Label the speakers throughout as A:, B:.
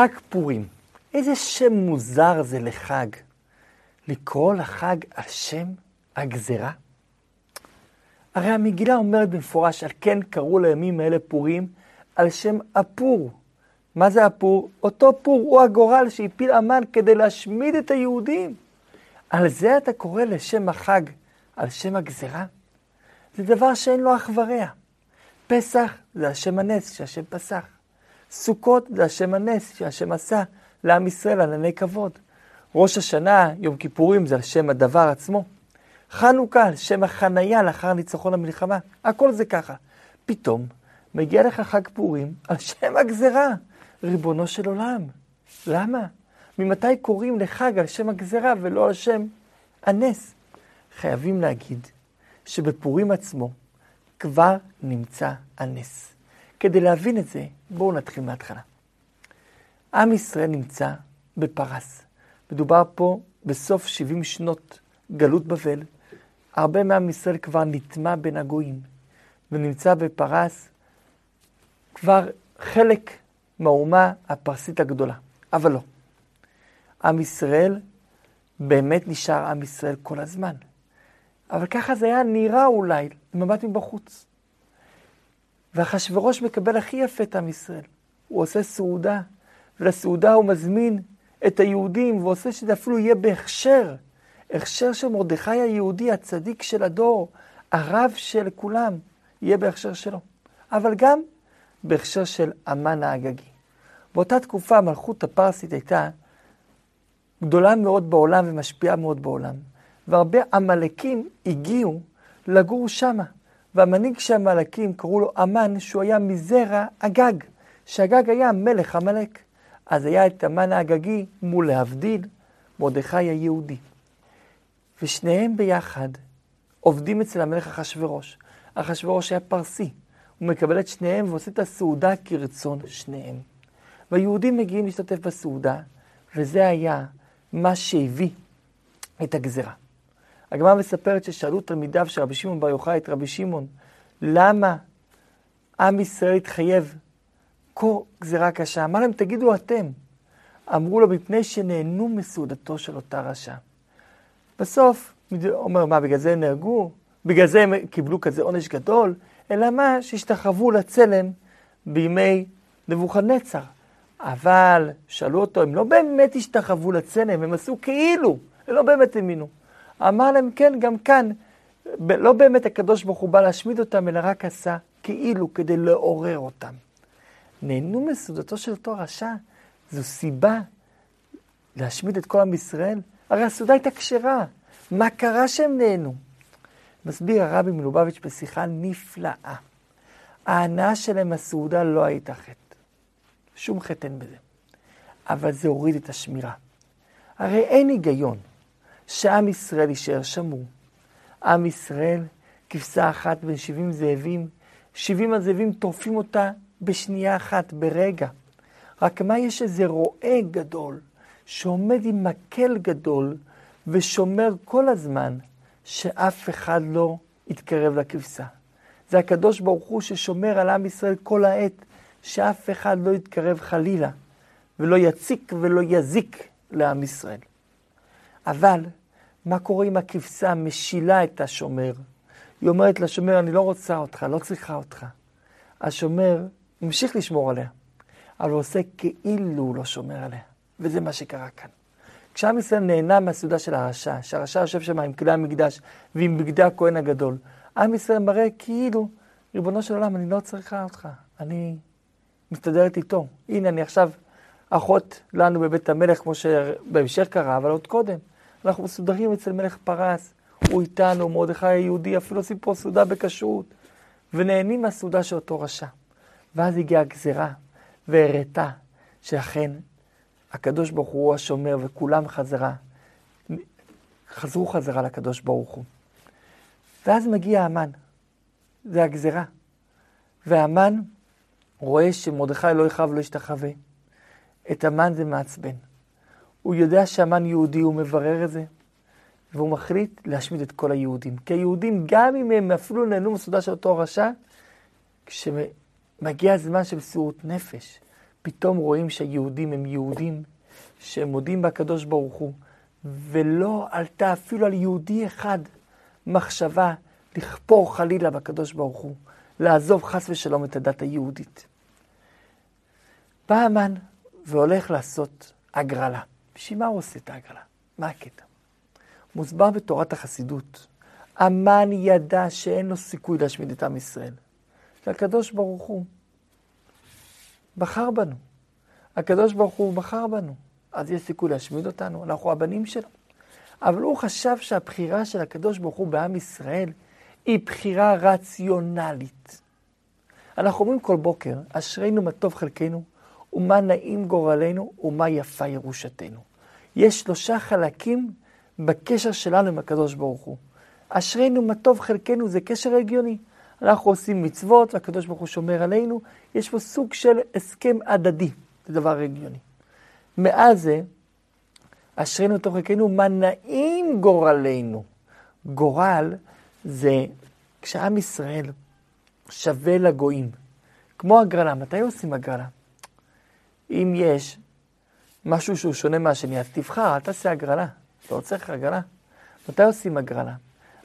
A: חג פורים. איזה שם מוזר זה לחג. לקרוא לחג על שם הגזרה? הרי המגילה אומרת במפורש, על כן קראו לימים האלה פורים, על שם הפור. מה זה הפור? אותו פור הוא הגורל שהפיל המן כדי להשמיד את היהודים. על זה אתה קורא לשם החג, על שם הגזרה? זה דבר שאין לו אח ורע. פסח זה השם הנס שהשם פסח. סוכות זה השם הנס שהשם עשה לעם ישראל על עני כבוד. ראש השנה, יום כיפורים, זה על שם הדבר עצמו. חנוכה, שם החנייה לאחר ניצחון המלחמה. הכל זה ככה. פתאום מגיע לך חג פורים על שם הגזרה, ריבונו של עולם. למה? ממתי קוראים לחג על שם הגזרה ולא על שם הנס? חייבים להגיד שבפורים עצמו כבר נמצא הנס. כדי להבין את זה, בואו נתחיל מההתחלה. עם ישראל נמצא בפרס. מדובר פה בסוף 70 שנות גלות בבל. הרבה מעם ישראל כבר נטמע בין הגויים, ונמצא בפרס כבר חלק מהאומה הפרסית הגדולה. אבל לא. עם ישראל באמת נשאר עם ישראל כל הזמן. אבל ככה זה היה נראה אולי, במבט מבחוץ. ואחשוורוש מקבל הכי יפה את עם ישראל. הוא עושה סעודה, ולסעודה הוא מזמין את היהודים, ועושה שזה אפילו יהיה בהכשר. הכשר של מרדכי היהודי, הצדיק של הדור, הרב של כולם, יהיה בהכשר שלו. אבל גם בהכשר של המן האגגי. באותה תקופה המלכות הפרסית הייתה גדולה מאוד בעולם ומשפיעה מאוד בעולם. והרבה עמלקים הגיעו לגור שמה. והמנהיג של עמלקים קראו לו המן, שהוא היה מזרע אגג, שאגג היה מלך עמלק. אז היה את המן האגגי מול להבדיל מרדכי היהודי. ושניהם ביחד עובדים אצל המלך אחשורוש. אחשורוש היה פרסי. הוא מקבל את שניהם ועושה את הסעודה כרצון שניהם. והיהודים מגיעים להשתתף בסעודה, וזה היה מה שהביא את הגזרה. הגמרא מספרת ששאלו תלמידיו של רבי שמעון בר יוחאי את רבי שמעון, למה עם ישראל התחייב כה גזירה קשה? אמר להם, תגידו אתם. אמרו לו, מפני שנהנו מסעודתו של אותה רשע. בסוף, אומר, מה, בגלל זה הם נהרגו? בגלל זה הם קיבלו כזה עונש גדול? אלא מה? שהשתחוו לצלם בימי נבוכדנצר. אבל שאלו אותו, הם לא באמת השתחוו לצלם, הם עשו כאילו, הם לא באמת האמינו. אמר להם, כן, גם כאן, לא באמת הקדוש ברוך הוא בא להשמיד אותם, אלא רק עשה כאילו כדי לעורר אותם. נהנו מסעודתו של אותו רשע, זו סיבה להשמיד את כל עם ישראל? הרי הסעודה הייתה כשרה, מה קרה שהם נהנו? מסביר הרבי מלובביץ' בשיחה נפלאה. ההנאה שלהם מהסעודה לא הייתה חטא. שום חטא אין בזה. אבל זה הוריד את השמירה. הרי אין היגיון שעם ישראל יישאר שמור. עם ישראל, כבשה אחת בין 70 זאבים, 70 הזאבים טורפים אותה בשנייה אחת, ברגע. רק מה יש איזה רועה גדול, שעומד עם מקל גדול, ושומר כל הזמן שאף אחד לא יתקרב לכבשה. זה הקדוש ברוך הוא ששומר על עם ישראל כל העת, שאף אחד לא יתקרב חלילה, ולא יציק ולא יזיק לעם ישראל. אבל מה קורה אם הכבשה משילה את השומר? היא אומרת לשומר, אני לא רוצה אותך, לא צריכה אותך. השומר ממשיך לשמור עליה, אבל הוא עושה כאילו הוא לא שומר עליה, וזה מה שקרה כאן. כשעם ישראל נהנה מהסעודה של הרשע, שהרשע יושב שם עם כלי המקדש ועם בגדי הכהן הגדול, עם ישראל מראה כאילו, ריבונו של עולם, אני לא צריכה אותך, אני מסתדרת איתו. הנה, אני עכשיו אחות לנו בבית המלך, כמו שבהמשך קרה, אבל עוד קודם. אנחנו מסודרים אצל מלך פרס, הוא איתנו, מרדכי היהודי, אפילו עושים פה סעודה בכשרות, ונהנים מהסעודה של אותו רשע. ואז הגיעה הגזרה, והראתה שאכן הקדוש ברוך הוא השומר, וכולם חזרה, חזרו חזרה לקדוש ברוך הוא. ואז מגיע המן, זה הגזרה. והמן רואה שמרדכי לא יכאב, לא ישתחווה. את המן זה מעצבן. הוא יודע שהמן יהודי, הוא מברר את זה, והוא מחליט להשמיד את כל היהודים. כי היהודים, גם אם הם אפילו נהנו מסעודה של אותו רשע, כשמגיע הזמן של מסירות נפש, פתאום רואים שהיהודים הם יהודים, שהם מודים בקדוש ברוך הוא, ולא עלתה אפילו על יהודי אחד מחשבה לכפור חלילה בקדוש ברוך הוא, לעזוב חס ושלום את הדת היהודית. בא המן והולך לעשות הגרלה. בשביל מה הוא עושה את ההגרלה? מה הקטע? מוסבר בתורת החסידות, המן ידע שאין לו סיכוי להשמיד את עם ישראל. והקדוש ברוך הוא בחר בנו. הקדוש ברוך הוא בחר בנו. אז יש סיכוי להשמיד אותנו, אנחנו הבנים שלו. אבל הוא חשב שהבחירה של הקדוש ברוך הוא בעם ישראל היא בחירה רציונלית. אנחנו אומרים כל בוקר, אשרינו מה טוב חלקנו, ומה נעים גורלנו, ומה יפה ירושתנו. יש שלושה חלקים בקשר שלנו עם הקדוש ברוך הוא. אשרינו מה טוב חלקנו זה קשר הגיוני. אנחנו עושים מצוות, והקדוש ברוך הוא שומר עלינו, יש פה סוג של הסכם הדדי, זה דבר הגיוני. מאז זה, אשרינו טוב חלקנו, מה נעים גורלנו. גורל זה כשעם ישראל שווה לגויים, כמו הגרלה. מתי עושים הגרלה? אם יש משהו שהוא שונה מהשני, אז תבחר, אל תעשה הגרלה. לא רוצה לך הגרלה. מתי עושים הגרלה?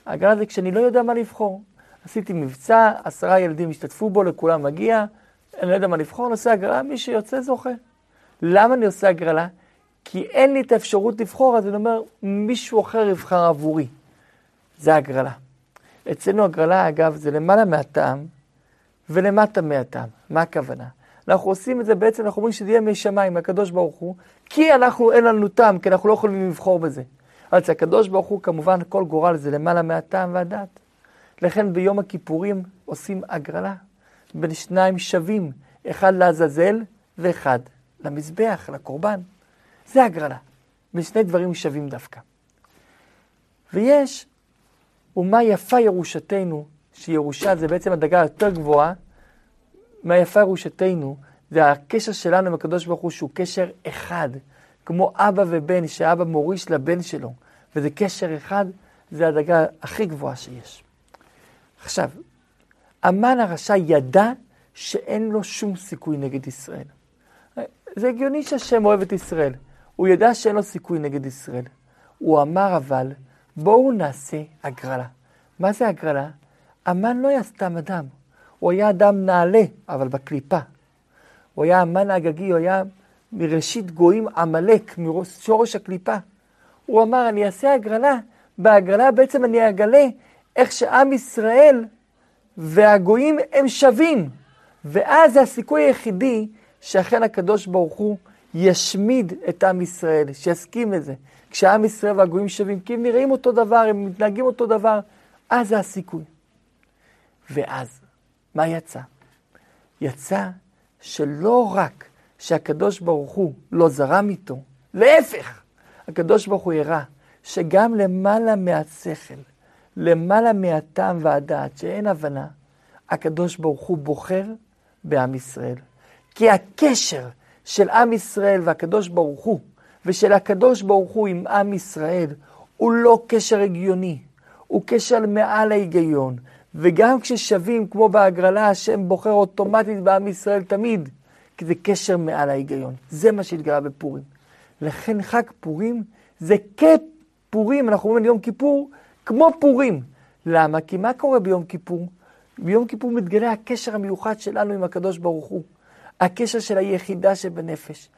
A: הגרלה זה כשאני לא יודע מה לבחור. עשיתי מבצע, עשרה ילדים השתתפו בו, לכולם מגיע, אני לא יודע מה לבחור, אני עושה הגרלה, מי שיוצא זוכה. למה אני עושה הגרלה? כי אין לי את האפשרות לבחור, אז אני אומר, מישהו אחר יבחר עבורי. זה הגרלה. אצלנו הגרלה, אגב, זה למעלה מהטעם ולמטה מהטעם. מה הכוונה? אנחנו עושים את זה בעצם, אנחנו אומרים שזה יהיה משמיים, מהקדוש ברוך הוא, כי אנחנו, אין לנו טעם, כי אנחנו לא יכולים לבחור בזה. אז הקדוש ברוך הוא, כמובן, כל גורל זה למעלה מהטעם והדעת. לכן ביום הכיפורים עושים הגרלה בין שניים שווים, אחד לעזאזל ואחד למזבח, לקורבן. זה הגרלה, בין שני דברים שווים דווקא. ויש, ומה יפה ירושתנו, שירושה זה בעצם הדרגה היותר גבוהה, מה יפה ירושתנו, זה הקשר שלנו עם הקדוש ברוך הוא, שהוא קשר אחד, כמו אבא ובן, שאבא מוריש לבן שלו, וזה קשר אחד, זה הדרגה הכי גבוהה שיש. עכשיו, המן הרשע ידע שאין לו שום סיכוי נגד ישראל. זה הגיוני שהשם אוהב את ישראל. הוא ידע שאין לו סיכוי נגד ישראל. הוא אמר אבל, בואו נעשה הגרלה. מה זה הגרלה? המן לא היה סתם אדם. הוא היה אדם נעלה, אבל בקליפה. הוא היה המן האגגי, הוא היה מראשית גויים עמלק, משורש הקליפה. הוא אמר, אני אעשה הגרלה, בהגרלה בעצם אני אגלה איך שעם ישראל והגויים הם שווים. ואז זה הסיכוי היחידי שאכן הקדוש ברוך הוא ישמיד את עם ישראל, שיסכים לזה. כשעם ישראל והגויים שווים, כי הם נראים אותו דבר, הם מתנהגים אותו דבר, אז זה הסיכוי. ואז, מה יצא? יצא שלא רק שהקדוש ברוך הוא לא זרם איתו, להפך, הקדוש ברוך הוא הראה שגם למעלה מהשכל, למעלה מהטעם והדעת, שאין הבנה, הקדוש ברוך הוא בוחר בעם ישראל. כי הקשר של עם ישראל והקדוש ברוך הוא, ושל הקדוש ברוך הוא עם עם ישראל, הוא לא קשר הגיוני, הוא קשר מעל ההיגיון. וגם כששווים, כמו בהגרלה, השם בוחר אוטומטית בעם ישראל תמיד, כי זה קשר מעל ההיגיון. זה מה שהתגלה בפורים. לכן חג פורים זה כפורים, אנחנו אומרים יום כיפור, כמו פורים. למה? כי מה קורה ביום כיפור? ביום כיפור מתגלה הקשר המיוחד שלנו עם הקדוש ברוך הוא. הקשר של היחידה שבנפש.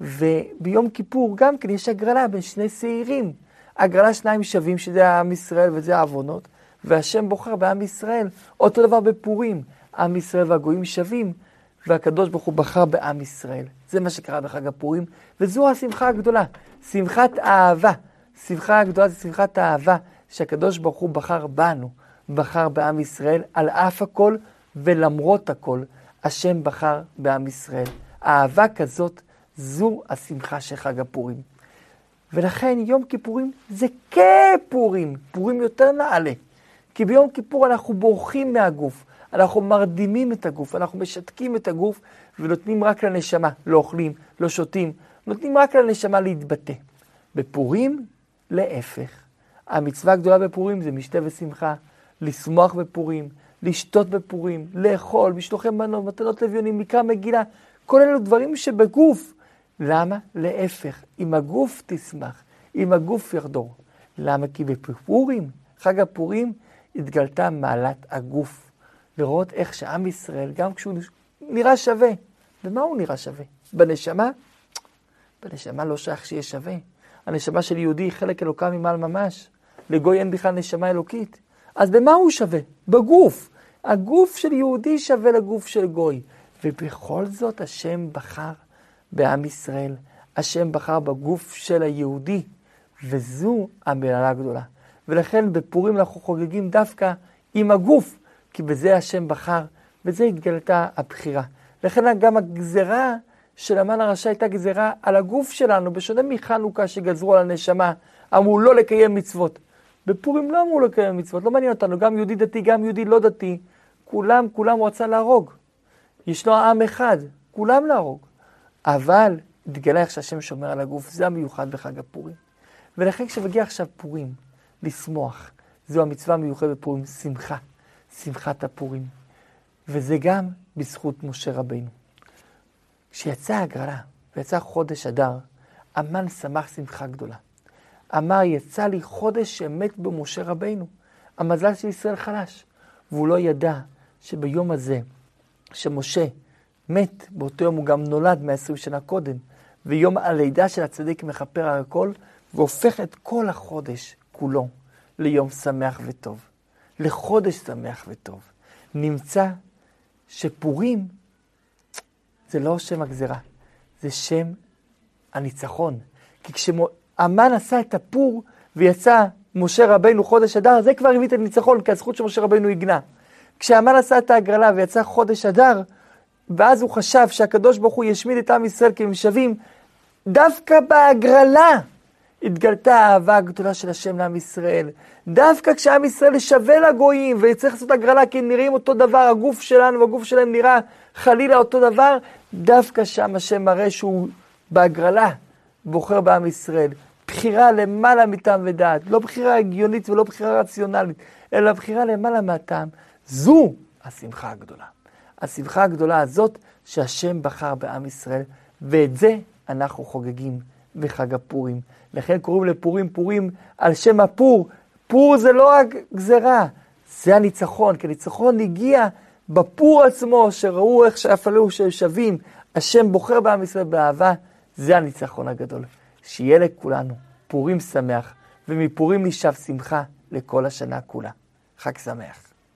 A: וביום כיפור גם כן יש הגרלה בין שני שעירים. הגרלה שניים שווים, שזה עם ישראל וזה העוונות, והשם בוחר בעם ישראל. אותו דבר בפורים, עם ישראל והגויים שווים, והקדוש ברוך הוא בחר בעם ישראל. זה מה שקרה בחג הפורים, וזו השמחה הגדולה, שמחת אהבה. שמחה הגדולה זה שמחת האהבה, שהקדוש ברוך הוא בחר בנו, בחר בעם ישראל, על אף הכל ולמרות הכל, השם בחר בעם ישראל. אהבה כזאת, זו השמחה של חג הפורים. ולכן יום כיפורים זה כפורים, פורים יותר נעלה. כי ביום כיפור אנחנו בורחים מהגוף, אנחנו מרדימים את הגוף, אנחנו משתקים את הגוף ונותנים רק לנשמה, לא אוכלים, לא שותים, נותנים רק לנשמה להתבטא. בפורים, להפך. המצווה הגדולה בפורים זה משתה ושמחה, לשמוח בפורים, לשתות בפורים, לאכול, משלוחי מנות, מתנות לוויונים, מקרא מגילה, כל אלו דברים שבגוף. למה? להפך, אם הגוף תשמח, אם הגוף יחדור. למה? כי בפורים, חג הפורים, התגלתה מעלת הגוף. לראות איך שעם ישראל, גם כשהוא נראה שווה, במה הוא נראה שווה? בנשמה? בנשמה לא שייך שיהיה שווה. הנשמה של יהודי היא חלק אלוקה ממעל ממש. לגוי אין בכלל נשמה אלוקית. אז במה הוא שווה? בגוף. הגוף של יהודי שווה לגוף של גוי. ובכל זאת השם בחר בעם ישראל. השם בחר בגוף של היהודי, וזו המעלה הגדולה. ולכן בפורים אנחנו חוגגים דווקא עם הגוף, כי בזה השם בחר, בזה התגלתה הבחירה. לכן גם הגזרה של המן הרשע הייתה גזרה על הגוף שלנו, בשונה מחנוכה שגזרו על הנשמה, אמרו לא לקיים מצוות. בפורים לא אמרו לקיים מצוות, לא מעניין אותנו, גם יהודי דתי, גם יהודי לא דתי, כולם, כולם רצה להרוג. ישנו עם אחד, כולם להרוג. אבל התגלה איך שהשם שומר על הגוף, זה המיוחד בחג הפורים. ולכן כשמגיע עכשיו פורים, לשמוח, זו המצווה המיוחדת בפורים, שמחה, שמחת הפורים. וזה גם בזכות משה רבינו. כשיצאה הגרלה ויצא חודש אדר, המן שמח שמחה גדולה. אמר, יצא לי חודש שמת בו משה רבינו. המזל של ישראל חלש. והוא לא ידע שביום הזה, שמשה מת, באותו יום הוא גם נולד 120 שנה קודם, ויום הלידה של הצדיק מכפר על הכל, והופך את כל החודש כולו ליום שמח וטוב, לחודש שמח וטוב. נמצא שפורים זה לא שם הגזרה, זה שם הניצחון. כי כשהמן עשה את הפור ויצא משה רבינו חודש אדר, זה כבר הביא את הניצחון, כי הזכות שמשה רבינו הגנה. כשהמן עשה את ההגרלה ויצא חודש אדר, ואז הוא חשב שהקדוש ברוך הוא ישמיד את עם ישראל כי הם שווים, דווקא בהגרלה התגלתה האהבה הגדולה של השם לעם ישראל. דווקא כשעם ישראל שווה לגויים וצריך לעשות הגרלה כי הם נראים אותו דבר, הגוף שלנו והגוף שלהם נראה חלילה אותו דבר, דווקא שם השם מראה שהוא בהגרלה בוחר בעם ישראל. בחירה למעלה מטעם ודעת, לא בחירה הגיונית ולא בחירה רציונלית, אלא בחירה למעלה מהטעם. זו השמחה הגדולה. השמחה הגדולה הזאת שהשם בחר בעם ישראל, ואת זה אנחנו חוגגים בחג הפורים. לכן קוראים לפורים פורים על שם הפור. פור זה לא רק גזרה, זה הניצחון, כי הניצחון הגיע בפור עצמו, שראו איך שאפלו שווים, השם בוחר בעם ישראל באהבה, זה הניצחון הגדול. שיהיה לכולנו פורים שמח, ומפורים נשאב שמחה לכל השנה כולה. חג שמח.